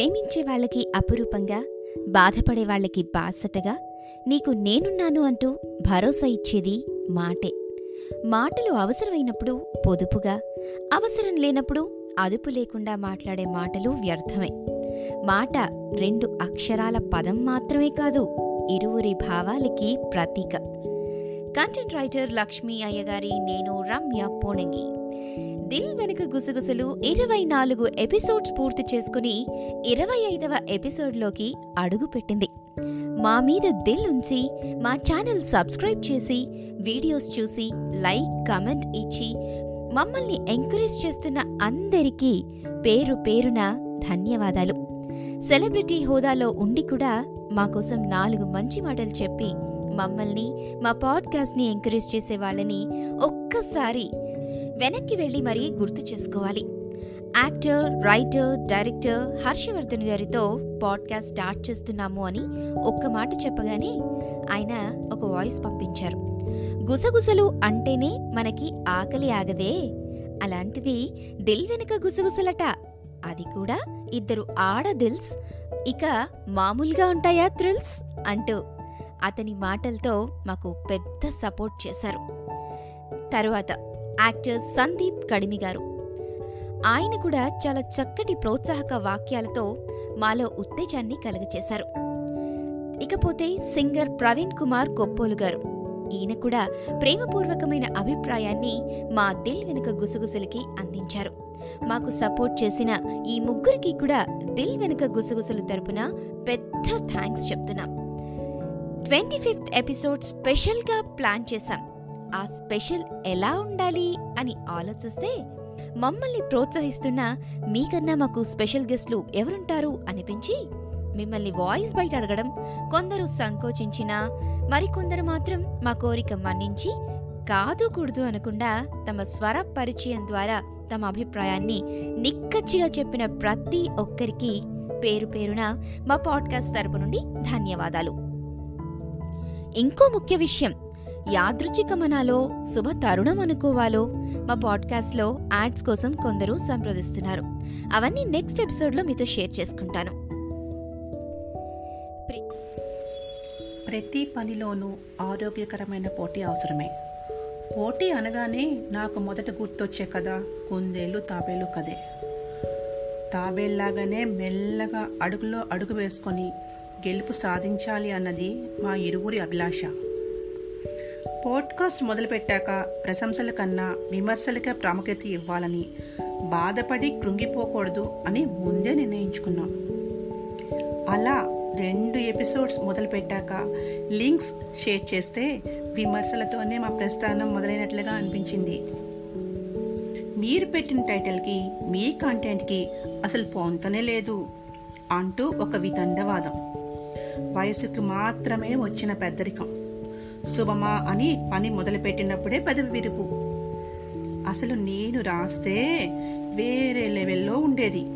ప్రేమించే వాళ్ళకి అపురూపంగా బాధపడే వాళ్ళకి బాసటగా నీకు నేనున్నాను అంటూ భరోసా ఇచ్చేది మాటే. మాటలు అవసరమైనప్పుడు పొదుపుగా అవసరం లేనప్పుడు అదుపు లేకుండా మాట్లాడే మాటలు వ్యర్థమే. మాట రెండు అక్షరాల పదం మాత్రమే కాదు ఇరువురి భావాలకి ప్రతీక. కంటెంట్ రైటర్ లక్ష్మీ అయ్యగారి నేను రమ్య పోణంగి దిల్ వెనుక గుసగుసలు ఇరవై నాలుగు ఎపిసోడ్స్ పూర్తి చేసుకుని ఇరవై ఐదవ ఎపిసోడ్లోకి అడుగుపెట్టింది మా మీద దిల్ ఉంచి మా ఛానల్ సబ్స్క్రైబ్ చేసి వీడియోస్ చూసి లైక్ కమెంట్ ఇచ్చి మమ్మల్ని ఎంకరేజ్ చేస్తున్న అందరికీ పేరు పేరున ధన్యవాదాలు. సెలబ్రిటీ హోదాలో ఉండి కూడా మా కోసం నాలుగు మంచి మాటలు చెప్పి మమ్మల్ని మా పాడ్కాస్ట్ని ఎంకరేజ్ చేసే వాళ్ళని ఒక్కసారి వెనక్కి వెళ్ళి మరీ గుర్తు చేసుకోవాలి. యాక్టర్ రైటర్ డైరెక్టర్ హర్షవర్ధన్ గారితో పాడ్కాస్ట్ స్టార్ట్ చేస్తున్నాము అని ఒక్క మాట చెప్పగానే ఆయన ఒక వాయిస్ పంపించారు. గుసగుసలు అంటేనే మనకి ఆకలి ఆగదే? అలాంటిది దిల్ వెనుక గుసగుసలట. అది కూడా ఇద్దరు ఆడ దిల్స్. ఇక మామూలుగా ఉంటాయా థ్రిల్స్? అంటూ అతని మాటలతో మాకు పెద్ద సపోర్ట్ చేశారు. తరువాత యాక్టర్ సందీప్ కడిమి గారు. ఆయన కూడా చాలా చక్కటి ప్రోత్సాహక వాక్యాలతో మాలో ఉత్తేజాన్ని కలుగచేశారు. ఇకపోతే సింగర్ ప్రవీణ్ కుమార్ కొప్పోలు గారు. ఈయన కూడా ప్రేమపూర్వకమైన అభిప్రాయాన్ని మా దిల్ వెనుక గుసగుసలకి అందించారు. మాకు సపోర్ట్ చేసిన ఈ ముగ్గురికి కూడా దిల్ వెనుక గుసగుసలు తరపున పెద్ద థ్యాంక్స్ చెప్తున్నాం. ట్వంటీ ఫిఫ్త్ ఎపిసోడ్ స్పెషల్గా ప్లాన్ చేశాం. ఆ స్పెషల్ ఎలా ఉండాలి అని ఆలోచిస్తే మమ్మల్ని ప్రోత్సహిస్తున్న మీకన్నా మాకు స్పెషల్ గెస్ట్లు ఎవరుంటారు అనిపించి మిమ్మల్ని వాయిస్ బయట అడగడం కొందరు సంకోచించినా మరికొందరు మాత్రం మా కోరిక మన్నించి కాదు కూడదు అనకుండా తమ స్వర పరిచయం ద్వారా తమ అభిప్రాయాన్ని నిక్కచ్చిగా చెప్పిన ప్రతి ఒక్కరికి పేరు పేరున మా పాడ్కాస్ట్ తరపు నుండి ధన్యవాదాలు. ఇంకో ముఖ్య విషయం యాదృచ్ఛికమనాలో శుభ తరుణం అనుకోవాలో మా పాడ్కాస్ట్లో యాడ్స్ కోసం కొందరు సంప్రదిస్తున్నారు. అవన్నీ నెక్స్ట్ ఎపిసోడ్లో మీతో షేర్ చేసుకుంటాను. ప్రతి పనిలోనూ ఆరోగ్యకరమైన పోటీ అవసరమే. పోటీ అనగానే నాకు మొదట గుర్తొచ్చే కదా కుందేలు తాబేలు కదే తాబేల్లాగానే మెల్లగా అడుగులో అడుగు వేసుకొని గెలుపు సాధించాలి అన్నది మా ఇరువురి అభిలాష. పోడ్కాస్ట్ మొదలుపెట్టాక ప్రశంసల కన్నా విమర్శలకే ప్రాముఖ్యత ఇవ్వాలని బాధపడి కృంగిపోకూడదు అని ముందే నిర్ణయించుకున్నాం. అలా రెండు ఎపిసోడ్స్ మొదలుపెట్టాక లింక్స్ షేర్ చేస్తే విమర్శలతోనే మా ప్రస్థానం మొదలైనట్లుగా అనిపించింది. మీరు పెట్టిన టైటిల్కి మీ కంటెంట్కి అసలు పొంతనే లేదు అంటూ ఒక వితండవాదం. వయసుకు మాత్రమే వచ్చిన పెద్దరికం. శుభమా అని పని మొదలుపెట్టినప్పుడే పెదవి విరుపు. అసలు నేను రాస్తే వేరే లెవెల్లో ఉండేది.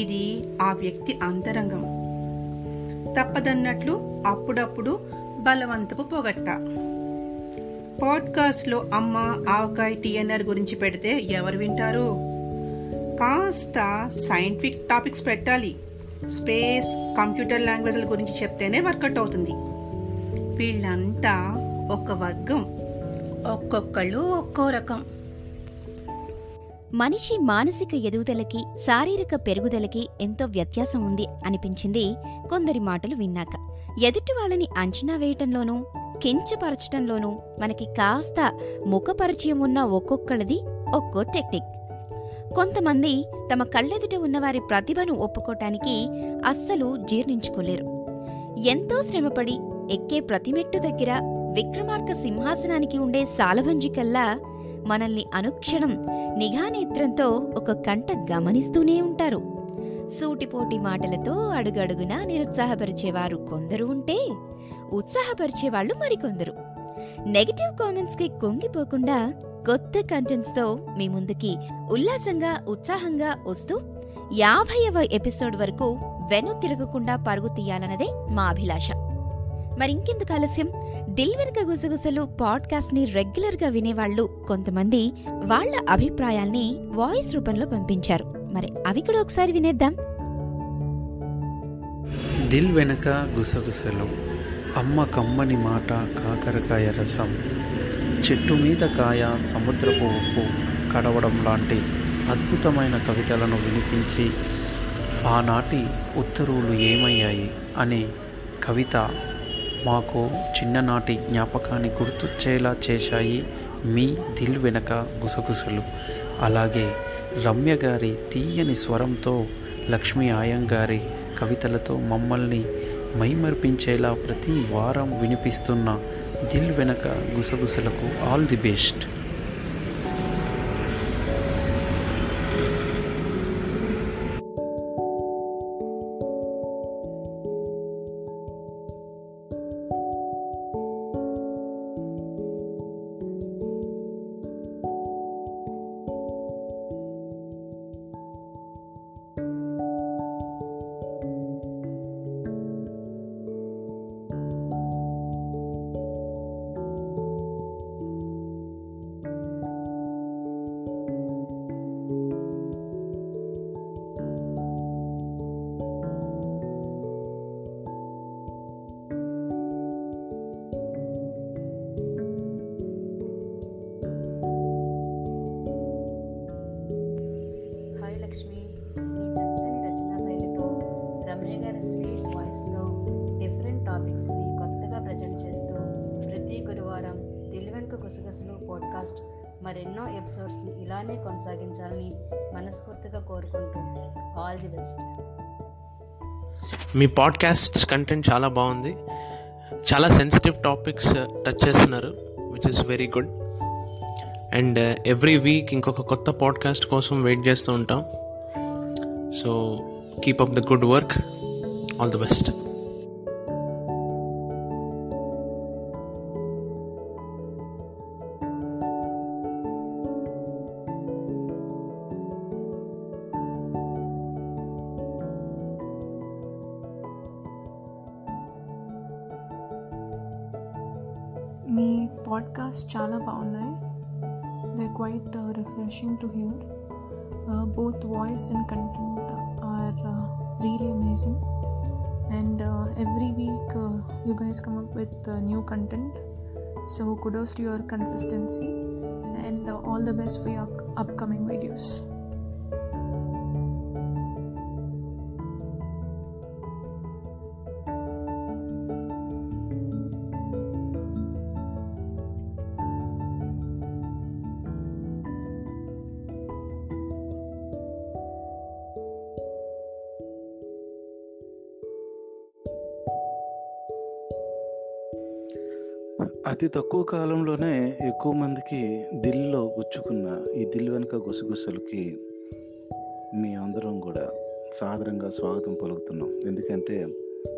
ఇది ఆ వ్యక్తి అంతరంగం. తప్పదన్నట్లు అప్పుడప్పుడు బలవంతపు పొగట్ట. పాడ్కాస్ట్లో అమ్మ ఆవకాయ టీఎన్ఆర్ గురించి పెడితే ఎవరు వింటారు? కాస్త సైంటిఫిక్ టాపిక్స్ పెట్టాలి. స్పేస్ కంప్యూటర్ లాంగ్వేజ్ల గురించి చెప్తేనే వర్కౌట్ అవుతుంది. వీళ్ళంతా ఒక వర్గం. ఒక్కొక్కళ్ళు ఒక్కో రకం. మనిషి మానసిక ఎదుగుదలకి శారీరక పెరుగుదలకి ఎంతో వ్యత్యాసం ఉంది అనిపించింది కొందరి మాటలు విన్నాక. ఎదుటి వాళ్ళని అంచనా వేయటంలోనూ కించపరచటంలోనూ మనకి కాస్త ముఖపరిచయం ఉన్న ఒక్కొక్కళ్ళది ఒక్కో టెక్నిక్. కొంతమంది తమ కళ్ళెదుట ఉన్నవారి ప్రతిభను ఒప్పుకోటానికి అస్సలు జీర్ణించుకోలేరు. ఎంతో శ్రమపడి ఎక్కే ప్రతిమెట్టు దగ్గర విక్రమార్క సింహాసనానికి ఉండే సాలభంజి కల్లా మనల్ని అనుక్షణం నిఘానేత్రంతో ఒక కంట గమనిస్తూనే ఉంటారు. సూటిపోటి మాటలతో అడుగడుగునా నిరుత్సాహపరిచేవారు కొందరు ఉంటే ఉత్సాహపరిచేవాళ్ళు మరికొందరు. నెగటివ్ కామెంట్స్కి కొంగిపోకుండా కుంగిపోకుండా కొత్త కంటెంట్స్తో మీ ముందుకి ఉల్లాసంగా ఉత్సాహంగా వస్తూ యాభైవ ఎపిసోడ్ వరకు వెను తిరగకుండా పరుగు తీయాలన్నదే మా అభిలాష. మరింకెందుకు ఆలస్యం? దిల్ వెనుక గుసగుసలు పాడ్కాస్ట్ని రెగ్యులర్గా వినేవాళ్ళు కొంతమంది వాళ్ళ అభిప్రాయాల్ని వాయిస్ రూపంలో పంపించారు. మరి అవి కూడా ఒకసారి వినేద్దాం. దిల్ వెనక గుసగుసలు అమ్మ కమ్మని మాట కాకరకాయ రసం చెట్టు మీద కాయ సముద్రపు ఉప్పు కడవడం లాంటి అద్భుతమైన కవితలను వినిపించి ఆనాటి ఉత్తర్వులు ఏమయ్యాయి? అనే కవిత మాకు చిన్ననాటి జ్ఞాపకాన్ని గుర్తొచ్చేలా చేశాయి మీ దిల్ వెనక గుసగుసలు. అలాగే రమ్య గారి తీయని స్వరంతో లక్ష్మీ ఆయంగారి కవితలతో మమ్మల్ని మైమర్పించేలా ప్రతి వారం వినిపిస్తున్న దిల్ వెనక గుసగుసలకు ఆల్ ది బెస్ట్. ఎపిసోడ్స్ని ఇలానే కొనసాగించాలని మనస్ఫూర్తిగా కోరుకుంటూ ఆల్ ది బెస్ట్ మీ పాడ్కాస్ట్స్ కంటెంట్ చాలా బాగుంది. చాలా సెన్సిటివ్ టాపిక్స్ టచ్ చేస్తున్నారు which is very good and every week ఇంకొక కొత్త పాడ్కాస్ట్ కోసం వెయిట్ చేస్తూ ఉంటాం. So keep up the good work all the best me podcast చాలా బాగున్నాయి. They quite refreshing to hear both voice and content are really amazing and every week you guys come up with new content so kudos to your consistency and all the best for your upcoming videos అతి తక్కువ కాలంలోనే ఎక్కువ మందికి దిల్లో గుచ్చుకున్న ఈ దిల్ వెనుక గుసగుసలకి మీ అందరం కూడా సాదరంగా స్వాగతం పలుకుతున్నాం. ఎందుకంటే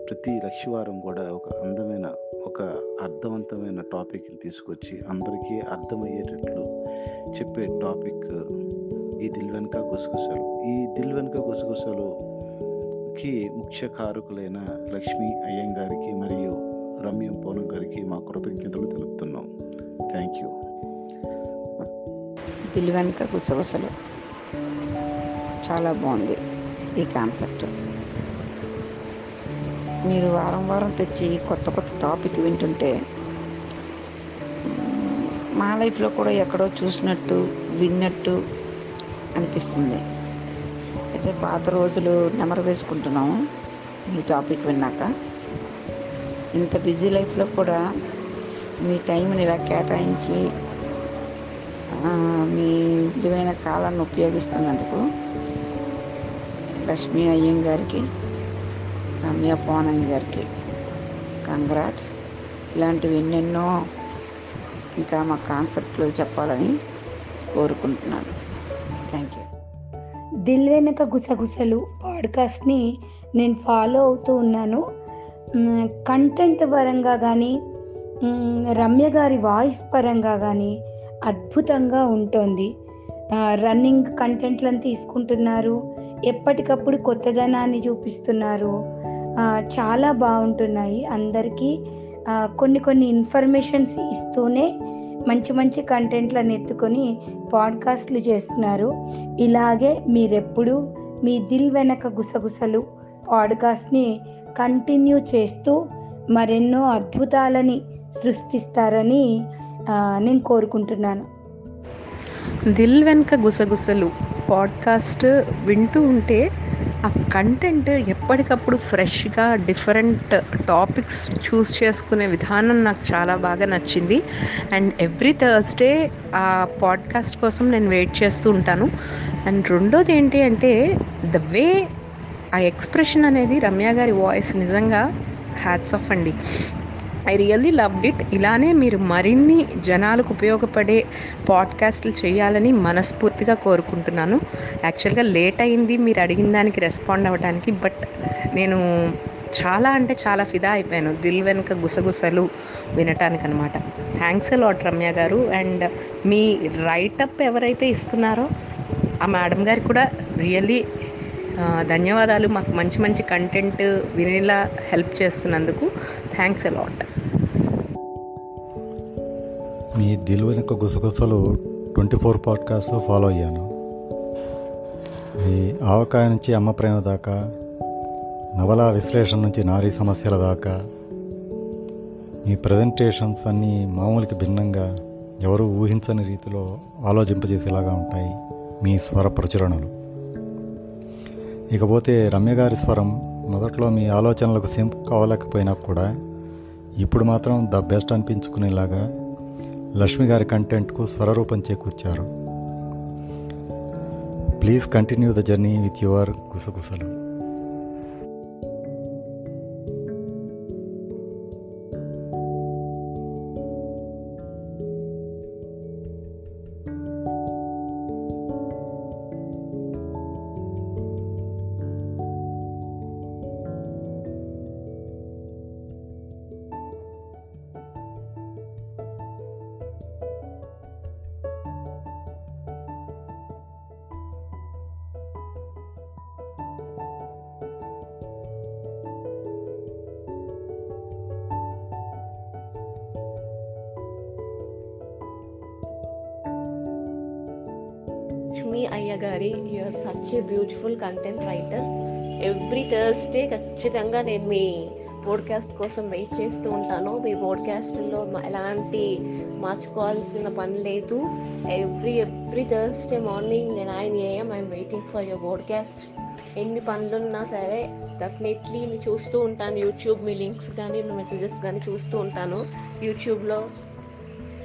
ప్రతి లక్ష్యవారం కూడా ఒక అందమైన ఒక అర్థవంతమైన టాపిక్ని తీసుకొచ్చి అందరికీ అర్థమయ్యేటట్లు చెప్పే టాపిక్ ఈ దిల్ వెనుక గుసగుసలు. ఈ దిల్ వెనుక గుసగుసలుకి ముఖ్య కారకులైన లక్ష్మీ అయ్యంగారికి మరియు రమ్యం పూనం గారికి మా కృతజ్ఞతలు తెలుపుతున్నాం. థ్యాంక్ యూ దిల్ గుసగుసలు. చాలా బాగుంది ఈ కాన్సెప్ట్. మీరు వారం వారం తెచ్చి కొత్త కొత్త టాపిక్ వింటుంటే మా లైఫ్లో కూడా ఎక్కడో చూసినట్టు విన్నట్టు అనిపిస్తుంది. అయితే పాత రోజులు నెమరు వేసుకుంటున్నాము మీ టాపిక్ విన్నాక. ఇంత బిజీ లైఫ్లో కూడా మీ టైంని ఇలా కేటాయించి మీ విలువైన కాలాన్ని ఉపయోగిస్తున్నందుకు లక్ష్మీ అయ్యం గారికి రమ్య పోనంద్ గారికి కంగ్రాట్స్ ఇలాంటివి ఎన్నెన్నో ఇంకా మా కాన్సెప్ట్లు చెప్పాలని కోరుకుంటున్నాను. థ్యాంక్ యూ దిల్ వెనక గుసగుసలు పాడ్కాస్ట్ని నేను ఫాలో అవుతూ ఉన్నాను. కంటెంట్ పరంగా కానీ రమ్య గారి వాయిస్ పరంగా కానీ అద్భుతంగా ఉంటుంది. రన్నింగ్ కంటెంట్లను తీసుకుంటున్నారు. ఎప్పటికప్పుడు కొత్తదనాన్ని చూపిస్తున్నారు. చాలా బాగుంటున్నాయి. అందరికీ కొన్ని కొన్ని ఇన్ఫర్మేషన్స్ ఇస్తూనే మంచి మంచి కంటెంట్లను ఎత్తుకొని పాడ్కాస్ట్లు చేస్తున్నారు. ఇలాగే మీరెప్పుడు మీ దిల్ వెనక గుసగుసలు పాడ్కాస్ట్ని కంటిన్యూ చేస్తూ మరెన్నో అద్భుతాలని సృష్టిస్తారని నేను కోరుకుంటున్నాను. దిల్ వెనుక గుసగుసలు పాడ్కాస్ట్ వింటూ ఉంటే ఆ కంటెంట్ ఎప్పటికప్పుడు ఫ్రెష్గా డిఫరెంట్ టాపిక్స్ చూస్ చేసుకునే విధానం నాకు చాలా బాగా నచ్చింది. అండ్ ఎవ్రీ థర్స్డే ఆ పాడ్కాస్ట్ కోసం నేను వెయిట్ చేస్తూ ఉంటాను. అండ్ రెండోది ఏంటి అంటే ద వే ఆ ఎక్స్ప్రెషన్ అనేది రమ్య గారి వాయిస్ నిజంగా హ్యాట్స్ ఆఫ్ అండి. I really loved it. ఇలానే మీరు మరిన్ని జనాలకు ఉపయోగపడే పాడ్కాస్ట్లు చేయాలని మనస్ఫూర్తిగా కోరుకుంటున్నాను. యాక్చువల్గా లేట్ అయింది మీరు అడిగిన దానికి రెస్పాండ్ అవ్వడానికి బట్ నేను చాలా అంటే చాలా ఫిదా అయిపోయాను. దిల్ వెనుక గుసగుసలు వినటానికి అనమాట థ్యాంక్స్ లాట్ రమ్య గారు. అండ్ మీ రైటప్ ఎవరైతే ఇస్తున్నారో ఆ మేడం గారికి కూడా రియల్లీ ధన్యవాదాలు. మాకు మంచి మంచి కంటెంట్ వినేలా హెల్ప్ చేస్తున్నందుకు థ్యాంక్స్ అలాట్ మీ దిలు వెనుక గుసగుసలు ట్వంటీ ఫోర్ పాడ్కాస్ట్ ఫాలో అయ్యాను. మీ ఆవకాయ నుంచి అమ్మ ప్రేమ దాకా నవల విశ్లేషణ నుంచి నారీ సమస్యల దాకా మీ ప్రజెంటేషన్స్ అన్నీ మామూలుకి భిన్నంగా ఎవరు ఊహించని రీతిలో ఆలోచింపజేసేలాగా ఉంటాయి మీ స్వర ప్రచురణలు. ఇకపోతే రమ్య గారి స్వరం మొదట్లో మీ ఆలోచనలకు సింప్ కావలేకపోయినా కూడా ఇప్పుడు మాత్రం ద బెస్ట్ అనిపించుకునేలాగా లక్ష్మి గారి కంటెంట్కు స్వరరూపం చేకూర్చారు. Please continue the journey with your గుసగుసలు. గారి you're such a beautiful content writer every Thursday ఖచ్చితంగా నేను మీ పోడ్కాస్ట్ కోసం వెయిట్ చేస్తూ ఉంటాను. మీ పోడ్కాస్ట్లో ఎలాంటి మార్చుకోవాల్సిన పని లేదు. ఎవ్రీ ఎవ్రీ థర్స్డే మార్నింగ్ నేను nine AM I'm waiting for your podcast ఎన్ని పనులున్నా సరే డెఫినెట్లీ చూస్తూ ఉంటాను. యూట్యూబ్ మీ లింక్స్ కానీ మీ మెసేజెస్ కానీ చూస్తూ ఉంటాను. యూట్యూబ్లో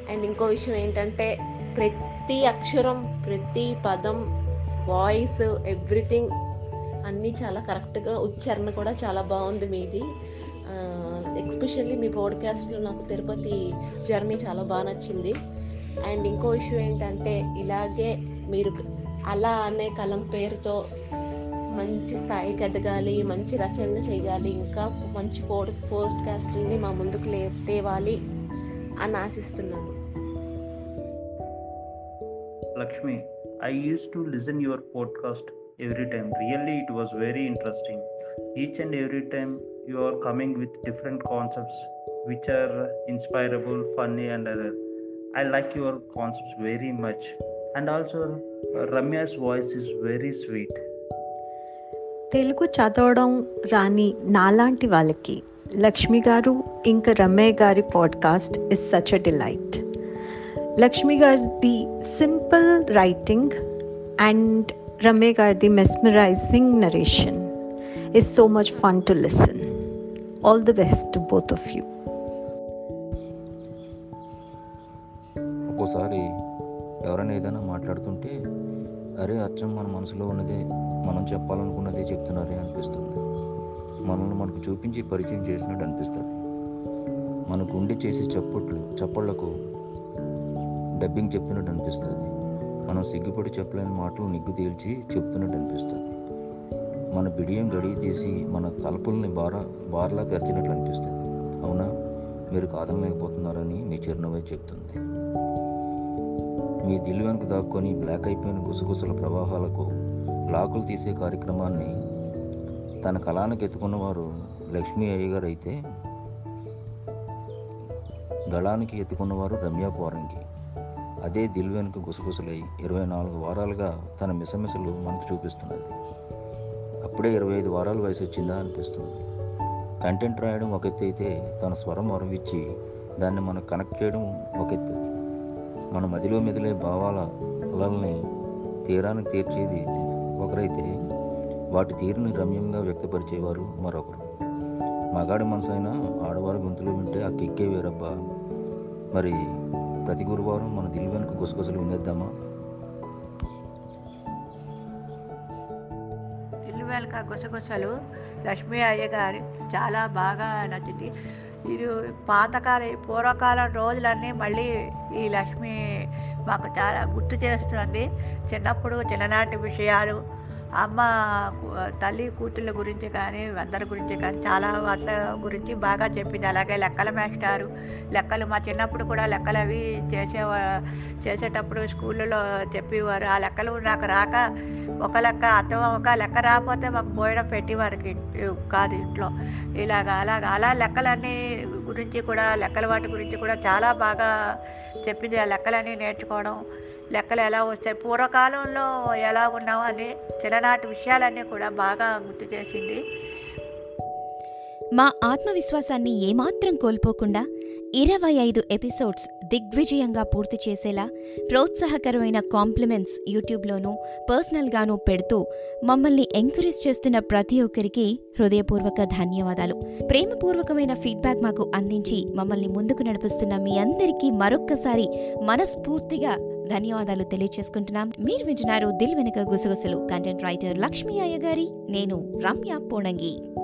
అండ్ ఇంకో విషయం ఏంటంటే ప్రతి అక్షరం ప్రతి పదం వాయిస్ ఎవ్రీథింగ్ అన్నీ చాలా కరెక్ట్గా ఉచ్చారణ కూడా చాలా బాగుంది మీది. ఎక్స్పెషల్లీ మీ పాడ్కాస్ట్లో నాకు తిరుపతి జర్నీ చాలా బాగా నచ్చింది. అండ్ ఇంకో ఇష్యూ ఏంటంటే ఇలాగే మీరు అలా అనే కలం పేరుతో మంచి స్థాయికి ఎదగాలి మంచి రచనలు చేయాలి ఇంకా మంచి పోడ్ పోడ్కాస్ట్ని మా ముందుకు లే తేవాలి అని ఆశిస్తున్నాను. Lakshmi I used to listen your podcast every time. Really, it was very interesting. Each and every time you are coming with different concepts which are inspirable, funny, and other. I like your concepts very much. And also, uh, Ramya's voice is very sweet. Telugu చదవడం రాని నాలాంటి వాళ్ళకి లక్ష్మి గారు ఇంకా రమయ్య గారి podcast is such a delight Lakshmi గారిది simple writing and Ramya గారిది mesmerising narration. Is so much fun to listen all the best both of you ఒక్కోసారి ఎవరైనా ఏదైనా మాట్లాడుతుంటే అరే అచ్చం మన మనసులో ఉన్నదే మనం చెప్పాలనుకున్నది చెప్తున్నారే అనిపిస్తుంది. మనల్ని మనకు చూపించి పరిచయం చేసినట్టు అనిపిస్తుంది. మన గుండె చేసే చప్పట్లు చప్పళ్ళకు డబ్బింగ్ చెప్తున్నట్టు అనిపిస్తుంది. మనం సిగ్గుపడి చెప్పలేని మాటలు నిగ్గు తేల్చి చెప్తున్నట్టు అనిపిస్తుంది. మన బిడియం గడియ తీసి మన తలుపుల్ని బార బార్లా తెరిచినట్లు అనిపిస్తుంది. అవునా? మీరు కాదనలేకపోతున్నారని మీ చిరునవ్వే చెప్తుంది. మీ దిల్లు వెనుక దాక్కొని బ్లాక్ అయిపోయిన గుసగుసల ప్రవాహాలకు లాకులు తీసే కార్యక్రమాన్ని తన కళానికి ఎత్తుకున్నవారు లక్ష్మీ అయ్యగారు అయితే దళానికి ఎత్తుకున్నవారు రమ్య పోరంగి. అదే దిల్ వెనుక గుసగుసలై ఇరవై నాలుగు వారాలుగా తన మిసమిసలు మనకు చూపిస్తున్నది. అప్పుడే ఇరవై ఐదు వారాల వయసు వచ్చిందా అనిపిస్తుంది. కంటెంట్ రాయడం ఒక ఎత్తు అయితే తన స్వరం అరవిచ్చి దాన్ని మనం కనెక్ట్ చేయడం ఒక ఎత్తు. మన మదిలో మెదిలే భావాల అలల్ని తీరానికి తీర్చేది ఒకరైతే వాటి తీరుని రమ్యంగా వ్యక్తపరిచేవారు మరొకరు. మగాడి మనసైనా ఆడవారి గొంతులు వింటే ఆ కిక్కే వేరబ్బా. మరి ప్రతి గురువారం మన దిల్ వెనుక గుసగుసలు వినేద్దామా? తిల్లువేలక గుసగుసలు లక్ష్మీ అయ్య గారి చాలా బాగా నచ్చింది. ఇది పాతకాల పూర్వకాలం రోజులన్నీ మళ్ళీ ఈ లక్ష్మి మాకు చాలా గుర్తు చేస్తుంది. చిన్నప్పుడు చిన్ననాటి విషయాలు అమ్మ తల్లి కూతుళ్ళ గురించి కానీ అందరి గురించి కానీ చాలా వాటి గురించి బాగా చెప్పింది. అలాగే లెక్కల మాస్టారు లెక్కలు మా చిన్నప్పుడు కూడా లెక్కలు అవి చేసేవా చేసేటప్పుడు స్కూళ్ళలో చెప్పేవారు. ఆ లెక్కలు నాకు రాక ఒక లెక్క అర్థం ఒక లెక్క రాకపోతే మాకు పోయడం పెట్టేవారికి కాదు ఇంట్లో. ఇలాగ అలాగ అలా లెక్కలన్నీ గురించి కూడా లెక్కల వాటి గురించి కూడా చాలా బాగా చెప్పింది. ఆ లెక్కలన్నీ నేర్చుకోవడం లెక్కలు ఎలా వస్తాయి పూర్వకాలంలో ఎలా ఉన్నావు అని చిన్ననాటి విషయాలన్నీ కూడా బాగా గుర్తు చేసింది. మా ఆత్మవిశ్వాసాన్ని ఏమాత్రం కోల్పోకుండా ఇరవై ఐదు ఎపిసోడ్స్ దిగ్విజయంగా పూర్తి చేసేలా ప్రోత్సాహకరమైన కాంప్లిమెంట్స్ యూట్యూబ్లోనూ పర్సనల్గానూ పెడుతూ మమ్మల్ని ఎంకరేజ్ చేస్తున్న ప్రతి ఒక్కరికి హృదయపూర్వక ధన్యవాదాలు. ప్రేమపూర్వకమైన ఫీడ్బ్యాక్ మాకు అందించి మమ్మల్ని ముందుకు నడిపిస్తున్న మీ అందరికీ మరొక్కసారి మనస్ఫూర్తిగా ధన్యవాదాలు తెలియచేసుకుంటున్నాం. మీరు వింటున్నారు దిల్ వెనుక గుసగుసలు. కంటెంట్ రైటర్ లక్ష్మీ అయ్య గారి నేను రమ్య పోణంగి.